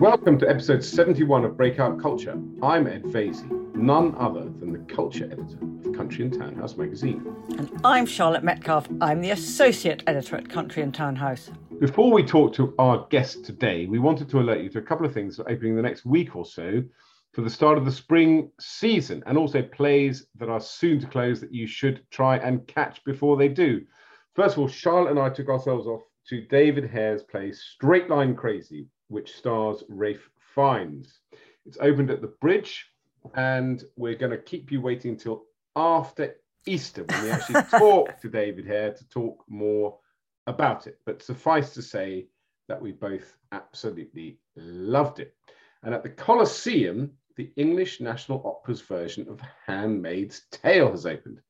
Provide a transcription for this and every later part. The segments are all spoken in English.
Welcome to episode 71 of Breakout Culture. I'm Ed Vaizey, none other than the culture editor of Country and Townhouse magazine. And I'm Charlotte Metcalf. I'm the associate editor at Country and Townhouse. Before we talk to our guest today, we wanted to alert you to a couple of things opening the next week or so for the start of the spring season and also plays that are soon to close that you should try and catch before they do. First of all, Charlotte and I took ourselves off to David Hare's play Straight Line Crazy, which stars Ralph Fiennes. It's opened at the Bridge, and we're going to keep you waiting until after Easter when we actually talk to David Hare to talk more about it. But suffice to say that we both absolutely loved it. And at the Colosseum, the English National Opera's version of Handmaid's Tale has opened.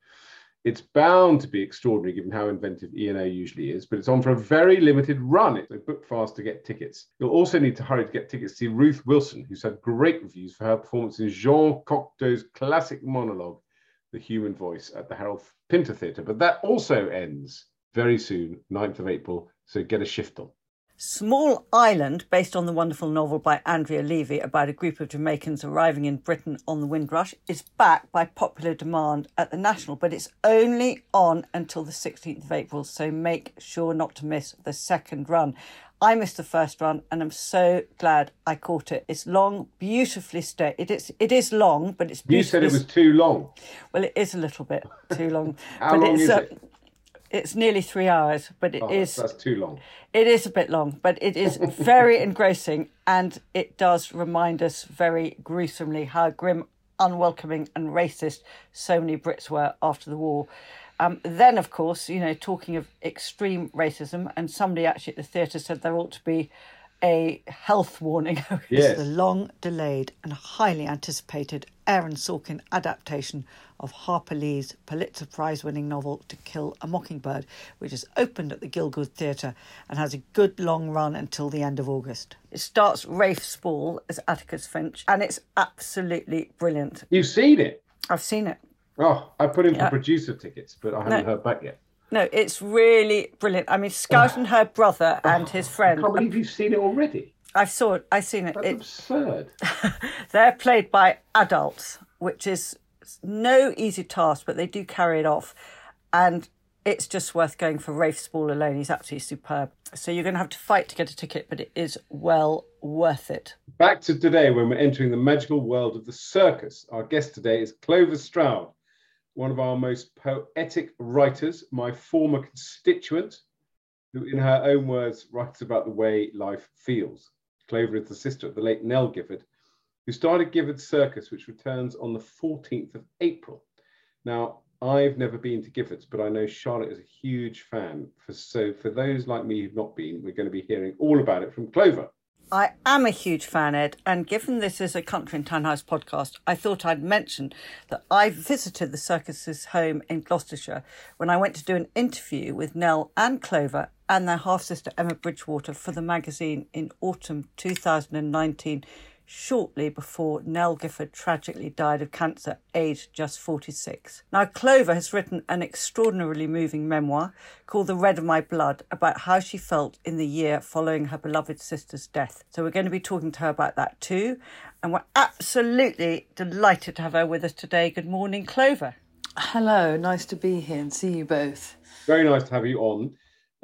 It's bound to be extraordinary given how inventive ENO usually is, but it's on for a very limited run. So book fast to get tickets. You'll also need to hurry to get tickets to see Ruth Wilson, who's had great reviews for her performance in Jean Cocteau's classic monologue, The Human Voice, at the Harold Pinter Theatre. But that also ends very soon, 9th of April, so get a shift on. Small Island, based on the wonderful novel by Andrea Levy about a group of Jamaicans arriving in Britain on the Windrush, is back by popular demand at the National, but it's only on until the 16th of April, so make sure not to miss the second run. I missed the first run and I'm so glad I caught it. It's long, beautifully staged. It is it is long, but it's You said it was too long. Well, it is a little bit too long. How but long it's is uh, it? It's nearly three hours, but it Oh, is. that's too long. It is a bit long, but it is very engrossing and it does remind us very gruesomely how grim, unwelcoming, and racist so many Brits were after the war. Um, then, of course, you know, talking of extreme racism, and somebody actually at the theatre said there ought to be a health warning. Yes. It's the long delayed and highly anticipated Aaron Sorkin adaptation of Harper Lee's Pulitzer Prize winning novel To Kill a Mockingbird, which has opened at the Gielgud Theatre and has a good long run until the end of August. It starts Rafe Spall as Atticus Finch, and it's absolutely brilliant. You've seen it? I've seen it. Oh, I put in for producer tickets, but I haven't No. heard back yet. No, it's really brilliant. I mean, Scout and her brother oh, and his friend. I friend. can't believe you've seen it already. I've saw it. I've seen it. That's it absurd. They're played by adults, which is no easy task, but they do carry it off. And it's just worth going for Rafe Spall alone. He's absolutely superb. So you're going to have to fight to get a ticket, but it is well worth it. Back to today when we're entering the magical world of the circus. Our guest today is Clover Stroud, one of our most poetic writers, my former constituent, who, in her own words, writes about the way life feels. Clover is the sister of the late Nell Gifford, who started Gifford Circus, which returns on the 14th of April. Now, I've never been to Gifford's, but I know Charlotte is a huge fan. For, so, for those like me who've not been, we're going to be hearing all about it from Clover. I am a huge fan, Ed, and given this is a Country and Townhouse podcast, I thought I'd mention that I visited the circus's home in Gloucestershire when I went to do an interview with Nell and Clover and their half sister Emma Bridgewater for the magazine in autumn 2019, shortly before Nell Gifford tragically died of cancer, aged just 46. Now, Clover has written an extraordinarily moving memoir called The Red of My Blood about how she felt in the year following her beloved sister's death. So, we're going to be talking to her about that too. And we're absolutely delighted to have her with us today. Good morning, Clover. Hello, nice to be here and see you both. Very nice to have you on.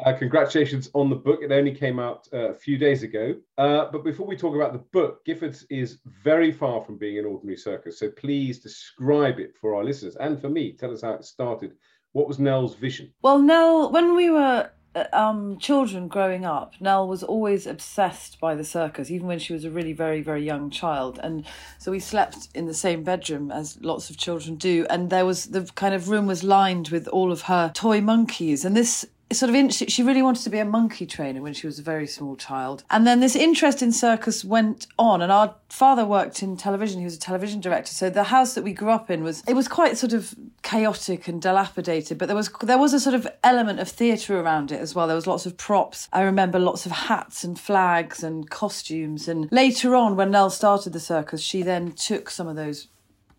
Uh, congratulations on the book. It only came out uh, a few days ago. Uh, but before we talk about the book, Giffords is very far from being an ordinary circus. So please describe it for our listeners and for me. Tell us how it started. What was Nell's vision? Well, Nell, when we were uh, um, children growing up, Nell was always obsessed by the circus, even when she was a really very, very young child. And so we slept in the same bedroom as lots of children do. And there was the kind of room was lined with all of her toy monkeys. And this sort of interesting. She really wanted to be a monkey trainer when she was a very small child. And then this interest in circus went on. And our father worked in television. He was a television director. So the house that we grew up in was it was quite sort of chaotic and dilapidated. But there was there was a sort of element of theatre around it as well. There was lots of props. I remember lots of hats and flags and costumes. And later on, when Nell started the circus, she then took some of those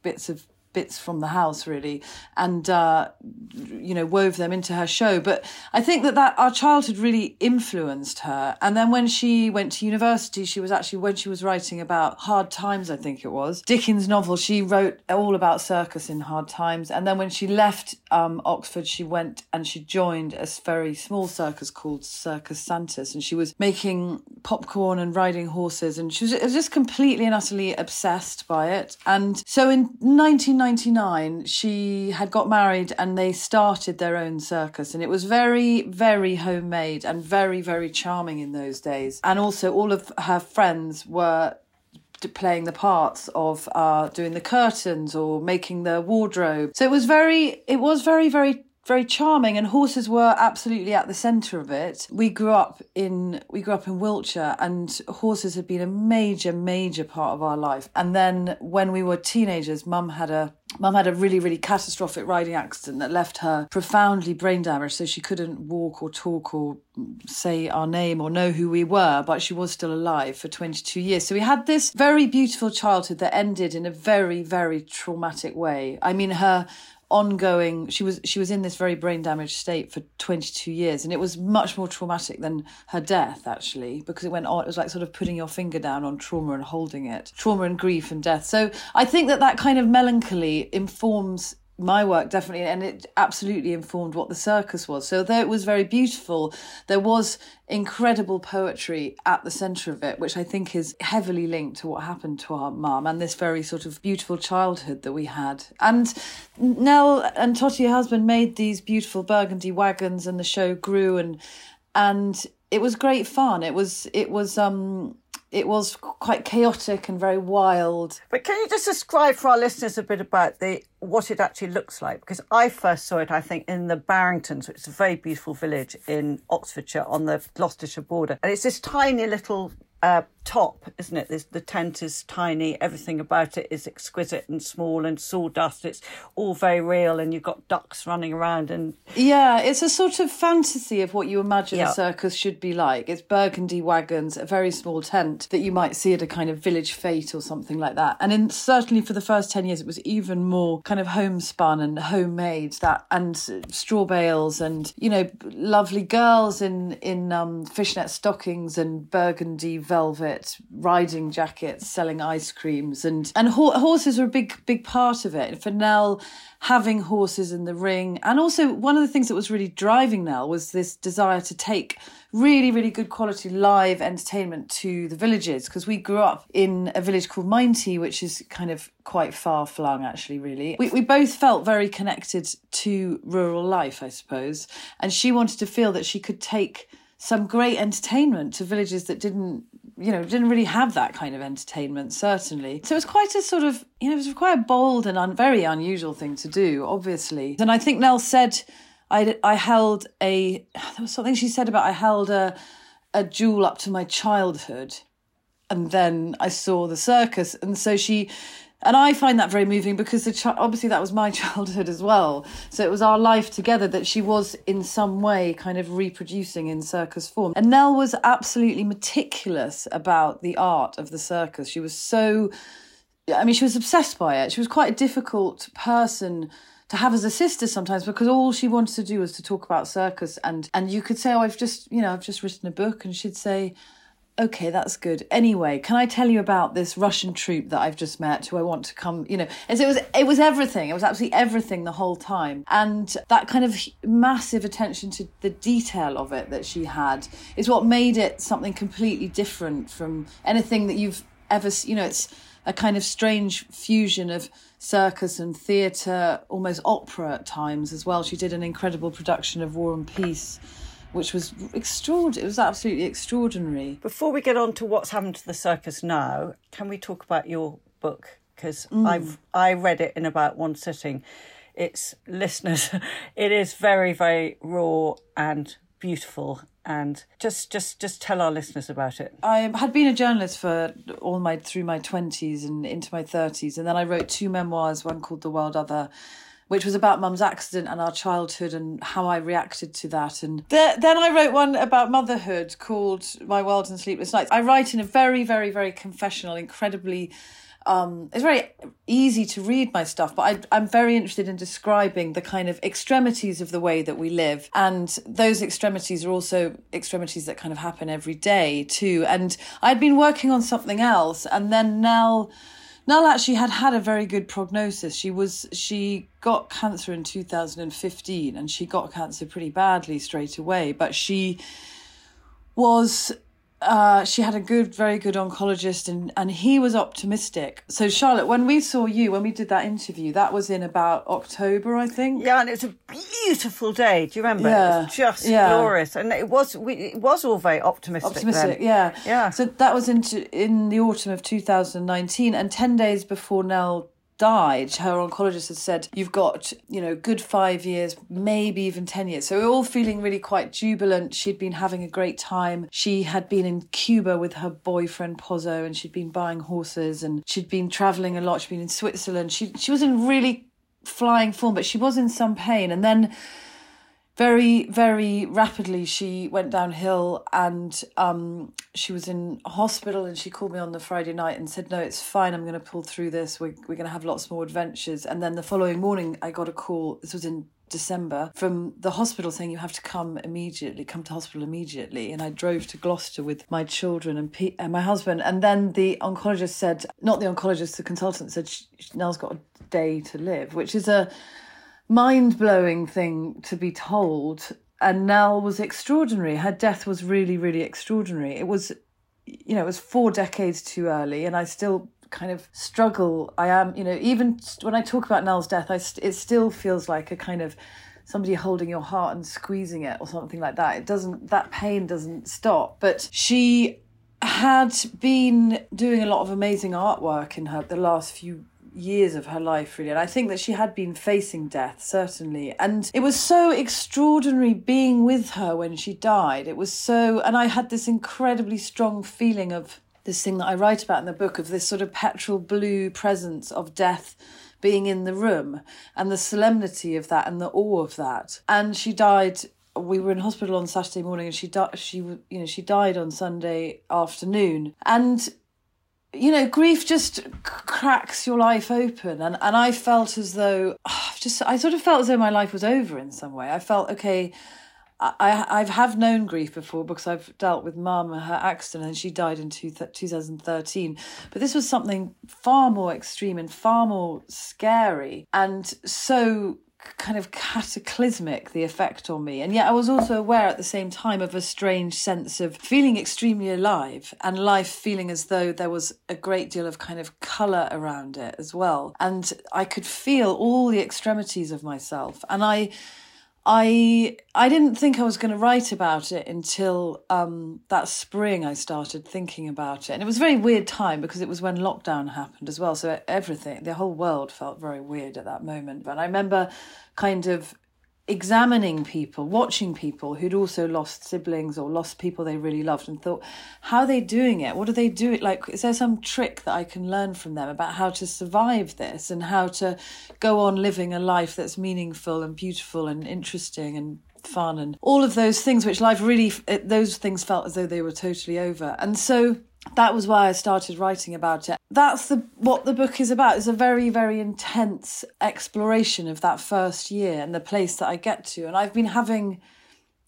bits of bits from the house really and uh, you know wove them into her show. But i think that that our childhood really influenced her. And then when she went to university she was actually when she was writing about hard times i think it was dickens novel she wrote all about circus in hard times. And then when she left um, oxford she went and she joined a very small circus called circus santis and she was making popcorn and riding horses. And she was just completely and utterly obsessed by it. And so in 1999, she had got married and they started their own circus. And it was very, very homemade and very, very charming in those days. And also, all of her friends were playing the parts of uh, doing the curtains or making the wardrobe. So it was very, it was very, very very charming and horses were absolutely at the center of it. We grew up in we grew up in wiltshire and horses had been a major major part of our life. And then when we were teenagers mum had a mum had a really really catastrophic riding accident that left her profoundly brain damaged so she couldn't walk or talk or say our name or know who we were but she was still alive for 22 years. So we had this very beautiful childhood that ended in a very very traumatic way. I mean her ongoing she was she was in this very brain damaged state for 22 years and it was much more traumatic than her death actually because it went on it was like sort of putting your finger down on trauma and holding it trauma and grief and death. So i think that that kind of melancholy informs my work definitely and it absolutely informed what the circus was. So though it was very beautiful there was incredible poetry at the center of it which i think is heavily linked to what happened to our mum and this very sort of beautiful childhood that we had. And nell and Toti her husband made these beautiful burgundy wagons and the show grew and and it was great fun. It was it was um it was quite chaotic and very wild. But can you just describe for our listeners a bit about the what it actually looks like? Because I first saw it, I think, in the Barringtons, which is a very beautiful village in Oxfordshire on the Gloucestershire border, and it's this tiny little uh, top, isn't it? There's, the tent is tiny, everything about it is exquisite and small and sawdust. It's all very real, and you've got ducks running around. And yeah, it's a sort of fantasy of what you imagine yeah. a circus should be like. It's burgundy wagons, a very small tent that you might see at a kind of village fete or something like that. And in, certainly for the first ten years, it was even more kind of homespun and homemade. That and straw bales and you know lovely girls in in um, fishnet stockings and burgundy velvet riding jackets, selling ice creams, and and ho- horses were a big big part of it. For Nell, having horses in the ring, and also one of the things that was really driving Nell was this desire to take really really good quality live entertainment to the villages because we grew up in a village called Minety, which is kind of quite far flung actually really we, we both felt very connected to rural life i suppose and she wanted to feel that she could take some great entertainment to villages that didn't you know didn't really have that kind of entertainment certainly. So it was quite a sort of you know it was quite a bold and un, very unusual thing to do obviously. And i think nell said i i held a there was something she said about i held a a jewel up to my childhood and then i saw the circus. And so she and I find that very moving because ch- obviously that was my childhood as well. So it was our life together that she was in some way kind of reproducing in circus form. And Nell was absolutely meticulous about the art of the circus. She was so, I mean, she was obsessed by it. She was quite a difficult person to have as a sister sometimes because all she wanted to do was to talk about circus and and you could say oh I've just you know I've just written a book and she'd say okay, that's good. Anyway, can I tell you about this Russian troupe that I've just met who I want to come, you know, and so it was, it was everything. It was absolutely everything the whole time. And that kind of massive attention to the detail of it that she had is what made it something completely different from anything that you've ever, you know, it's a kind of strange fusion of circus and theatre, almost opera at times as well. She did an incredible production of War and Peace which was extraordinary. It was absolutely extraordinary. Before we get on to what's happened to the circus now, can we talk about your book? Because mm. I've I read it in about one sitting. It's listeners. It is very very raw and beautiful and just just just tell our listeners about it i had been a journalist for all my through my 20s and into my 30s and then i wrote two memoirs one called the world other which was about mum's accident and our childhood and how I reacted to that. And then I wrote one about motherhood called My Wild and Sleepless Nights. I write in a very, very, very confessional, incredibly um, it's very easy to read my stuff, but I, I'm very interested in describing the kind of extremities of the way that we live. And those extremities are also extremities that kind of happen every day too. And I'd been working on something else, and then Nell. Nell actually had had a very good prognosis. She was she got cancer in 2015 and she got cancer pretty badly straight away, but she was uh, she had a good, very good oncologist, and, and he was optimistic. So, Charlotte, when we saw you, when we did that interview, that was in about October, I think. Yeah, and it was a beautiful day. Do you remember? Yeah. It was just Yeah. glorious, and it was we, it was all very optimistic. Optimistic, then. yeah. Yeah. So that was into in the autumn of 2019, and 10 days before Nell died, her oncologist had said, You've got, you know, good five years, maybe even 10 years. So we we're all feeling really quite jubilant. She'd been having a great time. She had been in Cuba with her boyfriend Pozzo, and she'd been buying horses, and she'd been traveling a lot. She'd been in Switzerland. She, she was in really flying form, but she was in some pain. And then very very rapidly she went downhill and um, she was in hospital and she called me on the friday night and said no it's fine. I'm going to pull through this. We're, we're going to have lots more adventures. And then the following morning i got a call this was in december from the hospital saying you have to come immediately come to hospital immediately. And i drove to gloucester with my children and, Pete, and my husband. And then the oncologist said not the oncologist the consultant said "Sh- nell's got a day to live which is a mind blowing thing to be told. And Nell was extraordinary. Her death was really, really extraordinary. It was, you know, it was four decades too early, and I still kind of struggle. I am, you know, even when I talk about Nell's death, I st- it still feels like a kind of somebody holding your heart and squeezing it or something like that. It doesn't, that pain doesn't stop. But she had been doing a lot of amazing artwork in her the last few years of her life really and i think that she had been facing death certainly. And it was so extraordinary being with her when she died. It was so and i had this incredibly strong feeling of this thing that i write about in the book of this sort of petrol blue presence of death being in the room and the solemnity of that and the awe of that. And she died we were in hospital on Saturday morning and she died she you know she died on Sunday afternoon. And you know grief just c- cracks your life open. And and I felt as though ah, just I sort of felt as though my life was over in some way. I felt okay I I have known grief before because I've dealt with mum her accident and she died in two, 2013 but this was something far more extreme and far more scary. And so kind of cataclysmic the effect on me. And yet i was also aware at the same time of a strange sense of feeling extremely alive and life feeling as though there was a great deal of kind of color around it as well. And i could feel all the extremities of myself. And i I I didn't think I was going to write about it until um, that spring. I started thinking about it, and it was a very weird time because it was when lockdown happened as well. So everything, the whole world felt very weird at that moment. And I remember kind of examining people, watching people who'd also lost siblings or lost people they really loved, and thought, how are they doing it? What do they do? Like, is there some trick that I can learn from them about how to survive this and how to go on living a life that's meaningful and beautiful and interesting and fun and all of those things, which life really, those things felt as though they were totally over. And so that was why I started writing about it. That's the what the book is about. It's a very very intense exploration of that first year and the place that I get to. And I've been having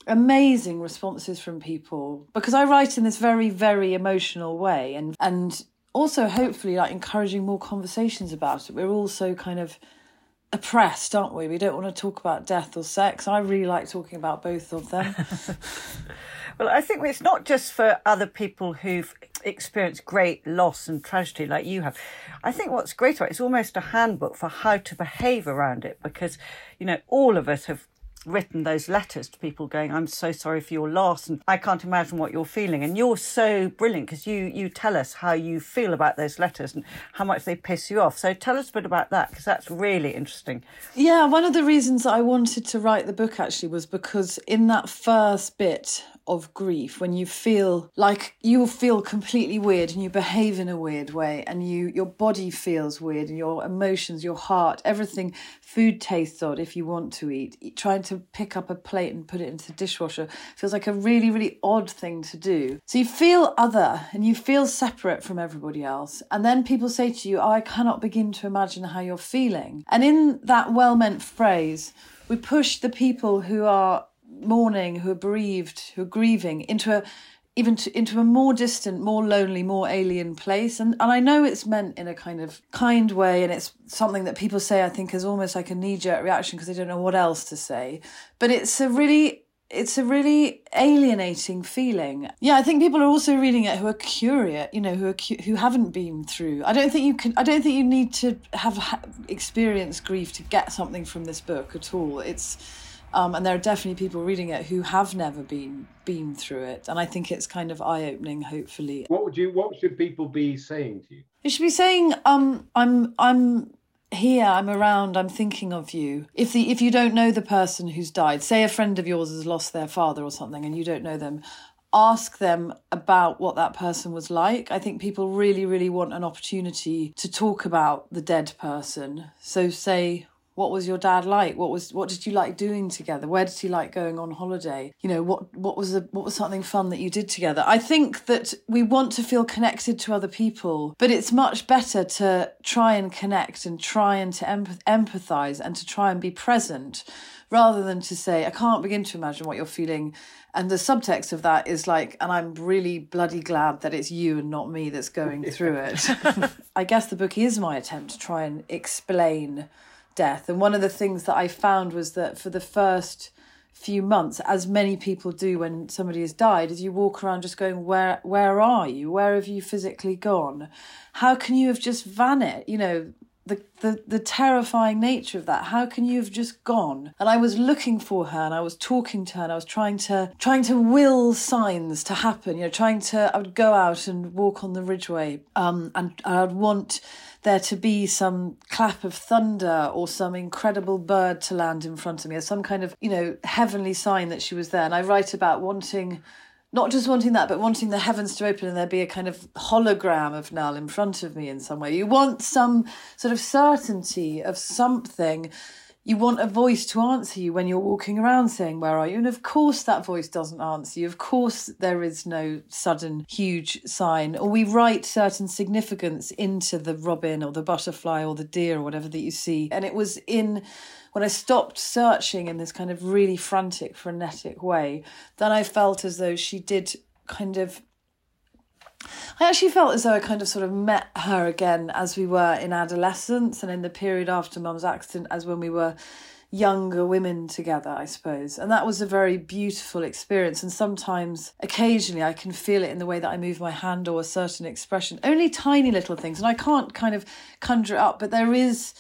amazing responses from people because I write in this very very emotional way and and also hopefully like encouraging more conversations about it. We're all so kind of oppressed, aren't we? We don't want to talk about death or sex. I really like talking about both of them. Well, I think it's not just for other people who've experienced great loss and tragedy like you have. I think what's great about it, it's almost a handbook for how to behave around it because, you know, all of us have written those letters to people going, I'm so sorry for your loss and I can't imagine what you're feeling. And you're so brilliant because you, you tell us how you feel about those letters and how much they piss you off. So tell us a bit about that because that's really interesting. Yeah, one of the reasons I wanted to write the book actually was because in that first bit of grief when you feel like you feel completely weird and you behave in a weird way and you your body feels weird and your emotions your heart everything food tastes odd if you want to eat. Trying to pick up a plate and put it into the dishwasher feels like a really really odd thing to do. So you feel other and you feel separate from everybody else. And then people say to you oh, i cannot begin to imagine how you're feeling. And in that well-meant phrase we push the people who are mourning, who are bereaved, who are grieving into a even to, into a more distant, more lonely, more alien place. And and I know it's meant in a kind of kind way, and it's something that people say I think is almost like a knee jerk reaction because they don't know what else to say. But it's a really it's a really alienating feeling. Yeah, I think people are also reading it who are curious, you know, who are cu- who haven't been through. I don't think you can. I don't think you need to have ha- experienced grief to get something from this book at all. It's um, and there are definitely people reading it who have never been been through it, and I think it's kind of eye opening. Hopefully, what would you? What should people be saying to you? You should be saying, um, "I'm, I'm here i'm around i'm thinking of you if the if you don't know the person who's died say a friend of yours has lost their father or something and you don't know them ask them about what that person was like i think people really really want an opportunity to talk about the dead person so say what was your dad like? What was what did you like doing together? Where did he like going on holiday? You know what what was the what was something fun that you did together? I think that we want to feel connected to other people but it's much better to try and connect and try and to empath- empathize and to try and be present rather than to say i can't begin to imagine what you're feeling. And the subtext of that is like and i'm really bloody glad that it's you and not me that's going through it. I guess the book is my attempt to try and explain death. And one of the things that I found was that for the first few months, as many people do when somebody has died, is you walk around just going, Where where are you? Where have you physically gone? How can you have just vanished? You know, the, the the terrifying nature of that how can you have just gone and i was looking for her and i was talking to her and i was trying to trying to will signs to happen you know trying to i would go out and walk on the ridgeway um and i'd want there to be some clap of thunder or some incredible bird to land in front of me or some kind of, you know, heavenly sign that she was there. And I write about wanting not just wanting that, but wanting the heavens to open and there be a kind of hologram of Nell in front of me in some way. You want some sort of certainty of something you want a voice to answer you when you're walking around saying, Where are you? And of course, that voice doesn't answer you. Of course, there is no sudden huge sign. Or we write certain significance into the robin or the butterfly or the deer or whatever that you see. And it was in when I stopped searching in this kind of really frantic, frenetic way, then I felt as though she did kind of I actually felt as though I kind of sort of met her again as we were in adolescence and in the period after mum's accident, as when we were younger women together, I suppose. And that was a very beautiful experience. And sometimes, occasionally, I can feel it in the way that I move my hand or a certain expression, only tiny little things. And I can't kind of conjure it up, but there is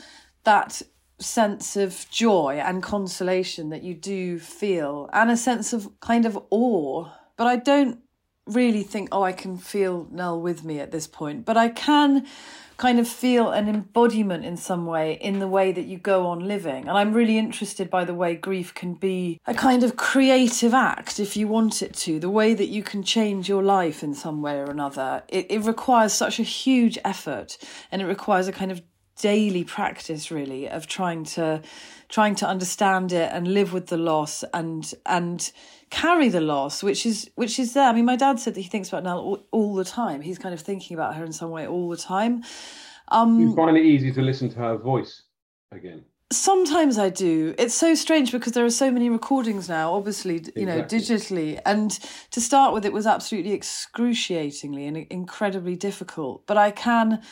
that sense of joy and consolation that you do feel, and a sense of kind of awe. But I don't really think, oh, I can feel Nell with me at this point, but I can kind of feel an embodiment in some way in the way that you go on living. And I'm really interested by the way grief can be a kind of creative act if you want it to, the way that you can change your life in some way or another. It, it requires such a huge effort and it requires a kind of daily practice really of trying to trying to understand it and live with the loss and and carry the loss which is which is there. I mean my dad said that he thinks about Nell all, all the time. He's kind of thinking about her in some way all the time. Um you find it easy to listen to her voice again. Sometimes i do. It's so strange because there are so many recordings now obviously you know digitally. And to start with it was absolutely excruciatingly and incredibly difficult. But i can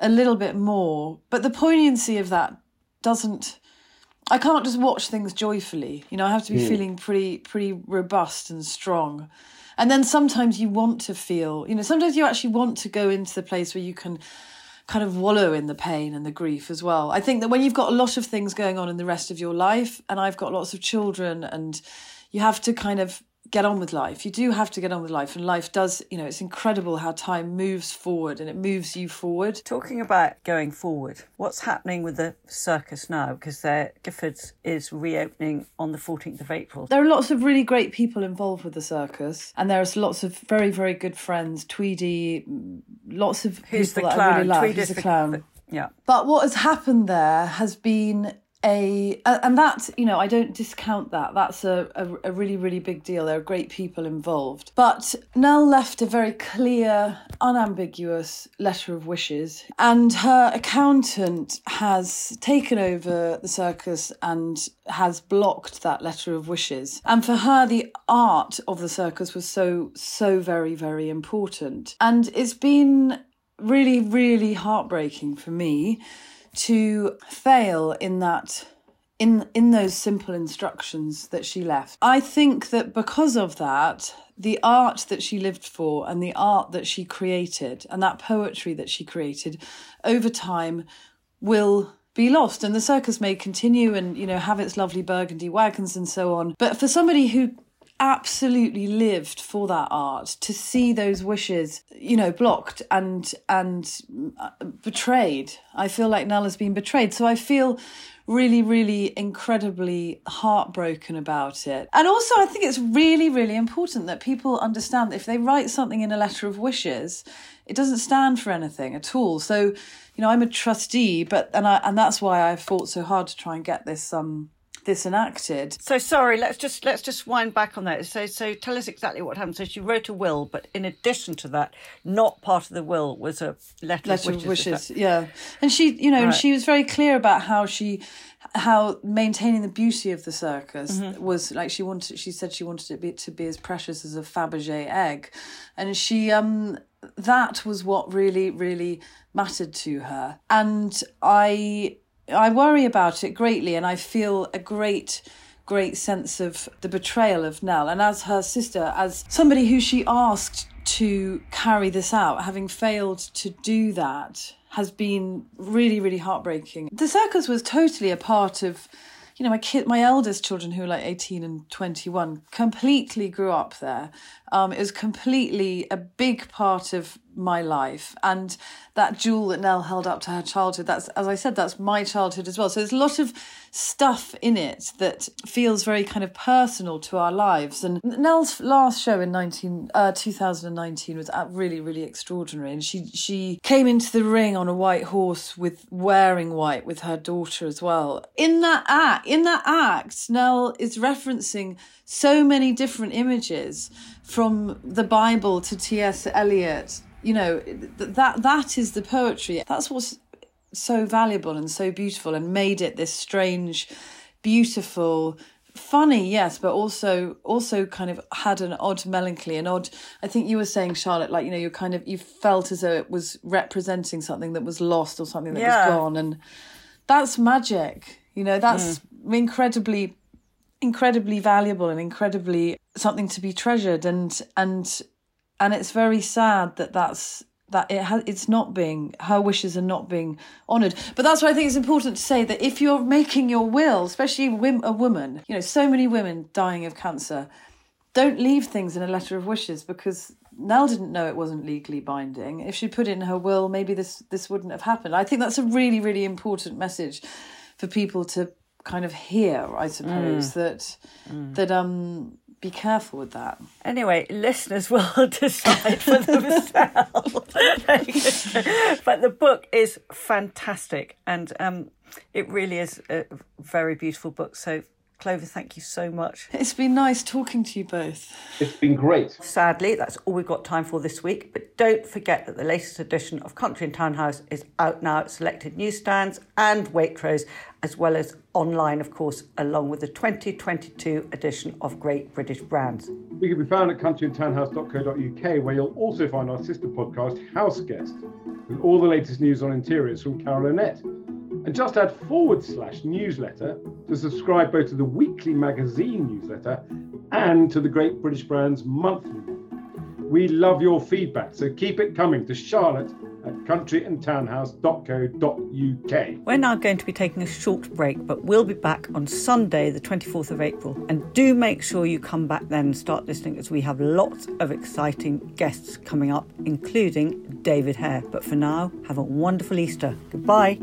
a little bit more. But the poignancy of that doesn't. I can't just watch things joyfully. You know, I have to be mm. feeling pretty pretty robust and strong. And then sometimes you want to feel, you know, sometimes you actually want to go into the place where you can kind of wallow in the pain and the grief as well. I think that when you've got a lot of things going on in the rest of your life, and I've got lots of children, and you have to kind of get on with life. You do have to get on with life, and life does, you know, it's incredible how time moves forward and it moves you forward. Talking about going forward, what's happening with the circus now? Because Giffords is reopening on the 14th of April. There are lots of really great people involved with the circus, and there's lots of very, very good friends. Tweedy, lots of Who's the people that? I really love. Tweedy's Who's the the- clown? Yeah. But what has happened there has been a, and that you know I don't discount that. That's a, a a really really big deal. There are great people involved. But Nell left a very clear, unambiguous letter of wishes, and her accountant has taken over the circus and has blocked that letter of wishes. And for her, the art of the circus was so so very very important, and it's been really really heartbreaking for me to fail in that in in those simple instructions that she left. I think that because of that, the art that she lived for and the art that she created and that poetry that she created over time will be lost and the circus may continue and you know have its lovely burgundy wagons and so on but for somebody who absolutely lived for that art to see those wishes you know blocked and and uh, betrayed. I feel like nala's been betrayed. So i feel really really incredibly heartbroken about it. And also i think it's really really important that people understand that if they write something in a letter of wishes it doesn't stand for anything at all. So you know i'm a trustee but and i and that's why i fought so hard to try and get this um this enacted So sorry, let's just let's just wind back on that. So so tell us exactly what happened. So she wrote a will, but in addition to that, not part of the will was a letter, letter of wishes. wishes, yeah and she you know and she was very clear about how she how maintaining the beauty of the circus Mm-hmm. was like she wanted she said she wanted it be, to be as precious as a fabergé egg and she um that was what really really mattered to her and i i worry about it greatly and i feel a great great sense of the betrayal of Nell. And as her sister, as somebody who she asked to carry this out, having failed to do that, has been really, really heartbreaking. The circus was totally a part of. You know, my kid, my eldest children, who are like 18 and 21, completely grew up there. Um, it was completely a big part of my life. And that jewel that Nell held up to her childhood, that's, as I said, that's my childhood as well. So there's a lot of stuff in it that feels very kind of personal to our lives. And Nell's last show in 19, uh, 2019 was really, really extraordinary. And she, she came into the ring on a white horse with wearing white with her daughter as well. In that act, in that act, Nell is referencing so many different images from the Bible to T.S. Eliot. You know, that that is the poetry. That's what's so valuable and so beautiful and made it this strange, beautiful, funny, yes, but also also kind of had an odd melancholy, an odd I think you were saying, Charlotte, like, you know, you kind of you felt as though it was representing something that was lost or something that Yeah. was gone. And that's magic. You know, that's mm. incredibly incredibly valuable and incredibly something to be treasured and and and it's very sad that that's that it has it's not being her wishes are not being honored but that's why i think it's important to say that if you're making your will especially a woman you know so many women dying of cancer don't leave things in a letter of wishes because Nell didn't know it wasn't legally binding. If she put it in her will, maybe this this wouldn't have happened. I think that's a really really important message for people to kind of hear. I suppose that that um be careful with that. Anyway, listeners will decide for themselves. but the book is fantastic, and um, it really is a very beautiful book. So, Clover, thank you so much. It's been nice talking to you both. It's been great. Sadly, that's all we've got time for this week. But don't forget that the latest edition of Country and Townhouse is out now at selected newsstands and Waitrose, as well as online, of course, along with the 2022 edition of Great British Brands. We can be found at countryandtownhouse.co.uk, where you'll also find our sister podcast, House Guest, with all the latest news on interiors from Carol Annette. And just add forward slash newsletter to subscribe both to the weekly magazine newsletter and to the Great British Brands monthly. We love your feedback, so keep it coming to Charlotte at countryandtownhouse.co.uk. We're now going to be taking a short break, but we'll be back on Sunday, the 24th of April. And do make sure you come back then and start listening as we have lots of exciting guests coming up, including David Hare. But for now, have a wonderful Easter. Goodbye.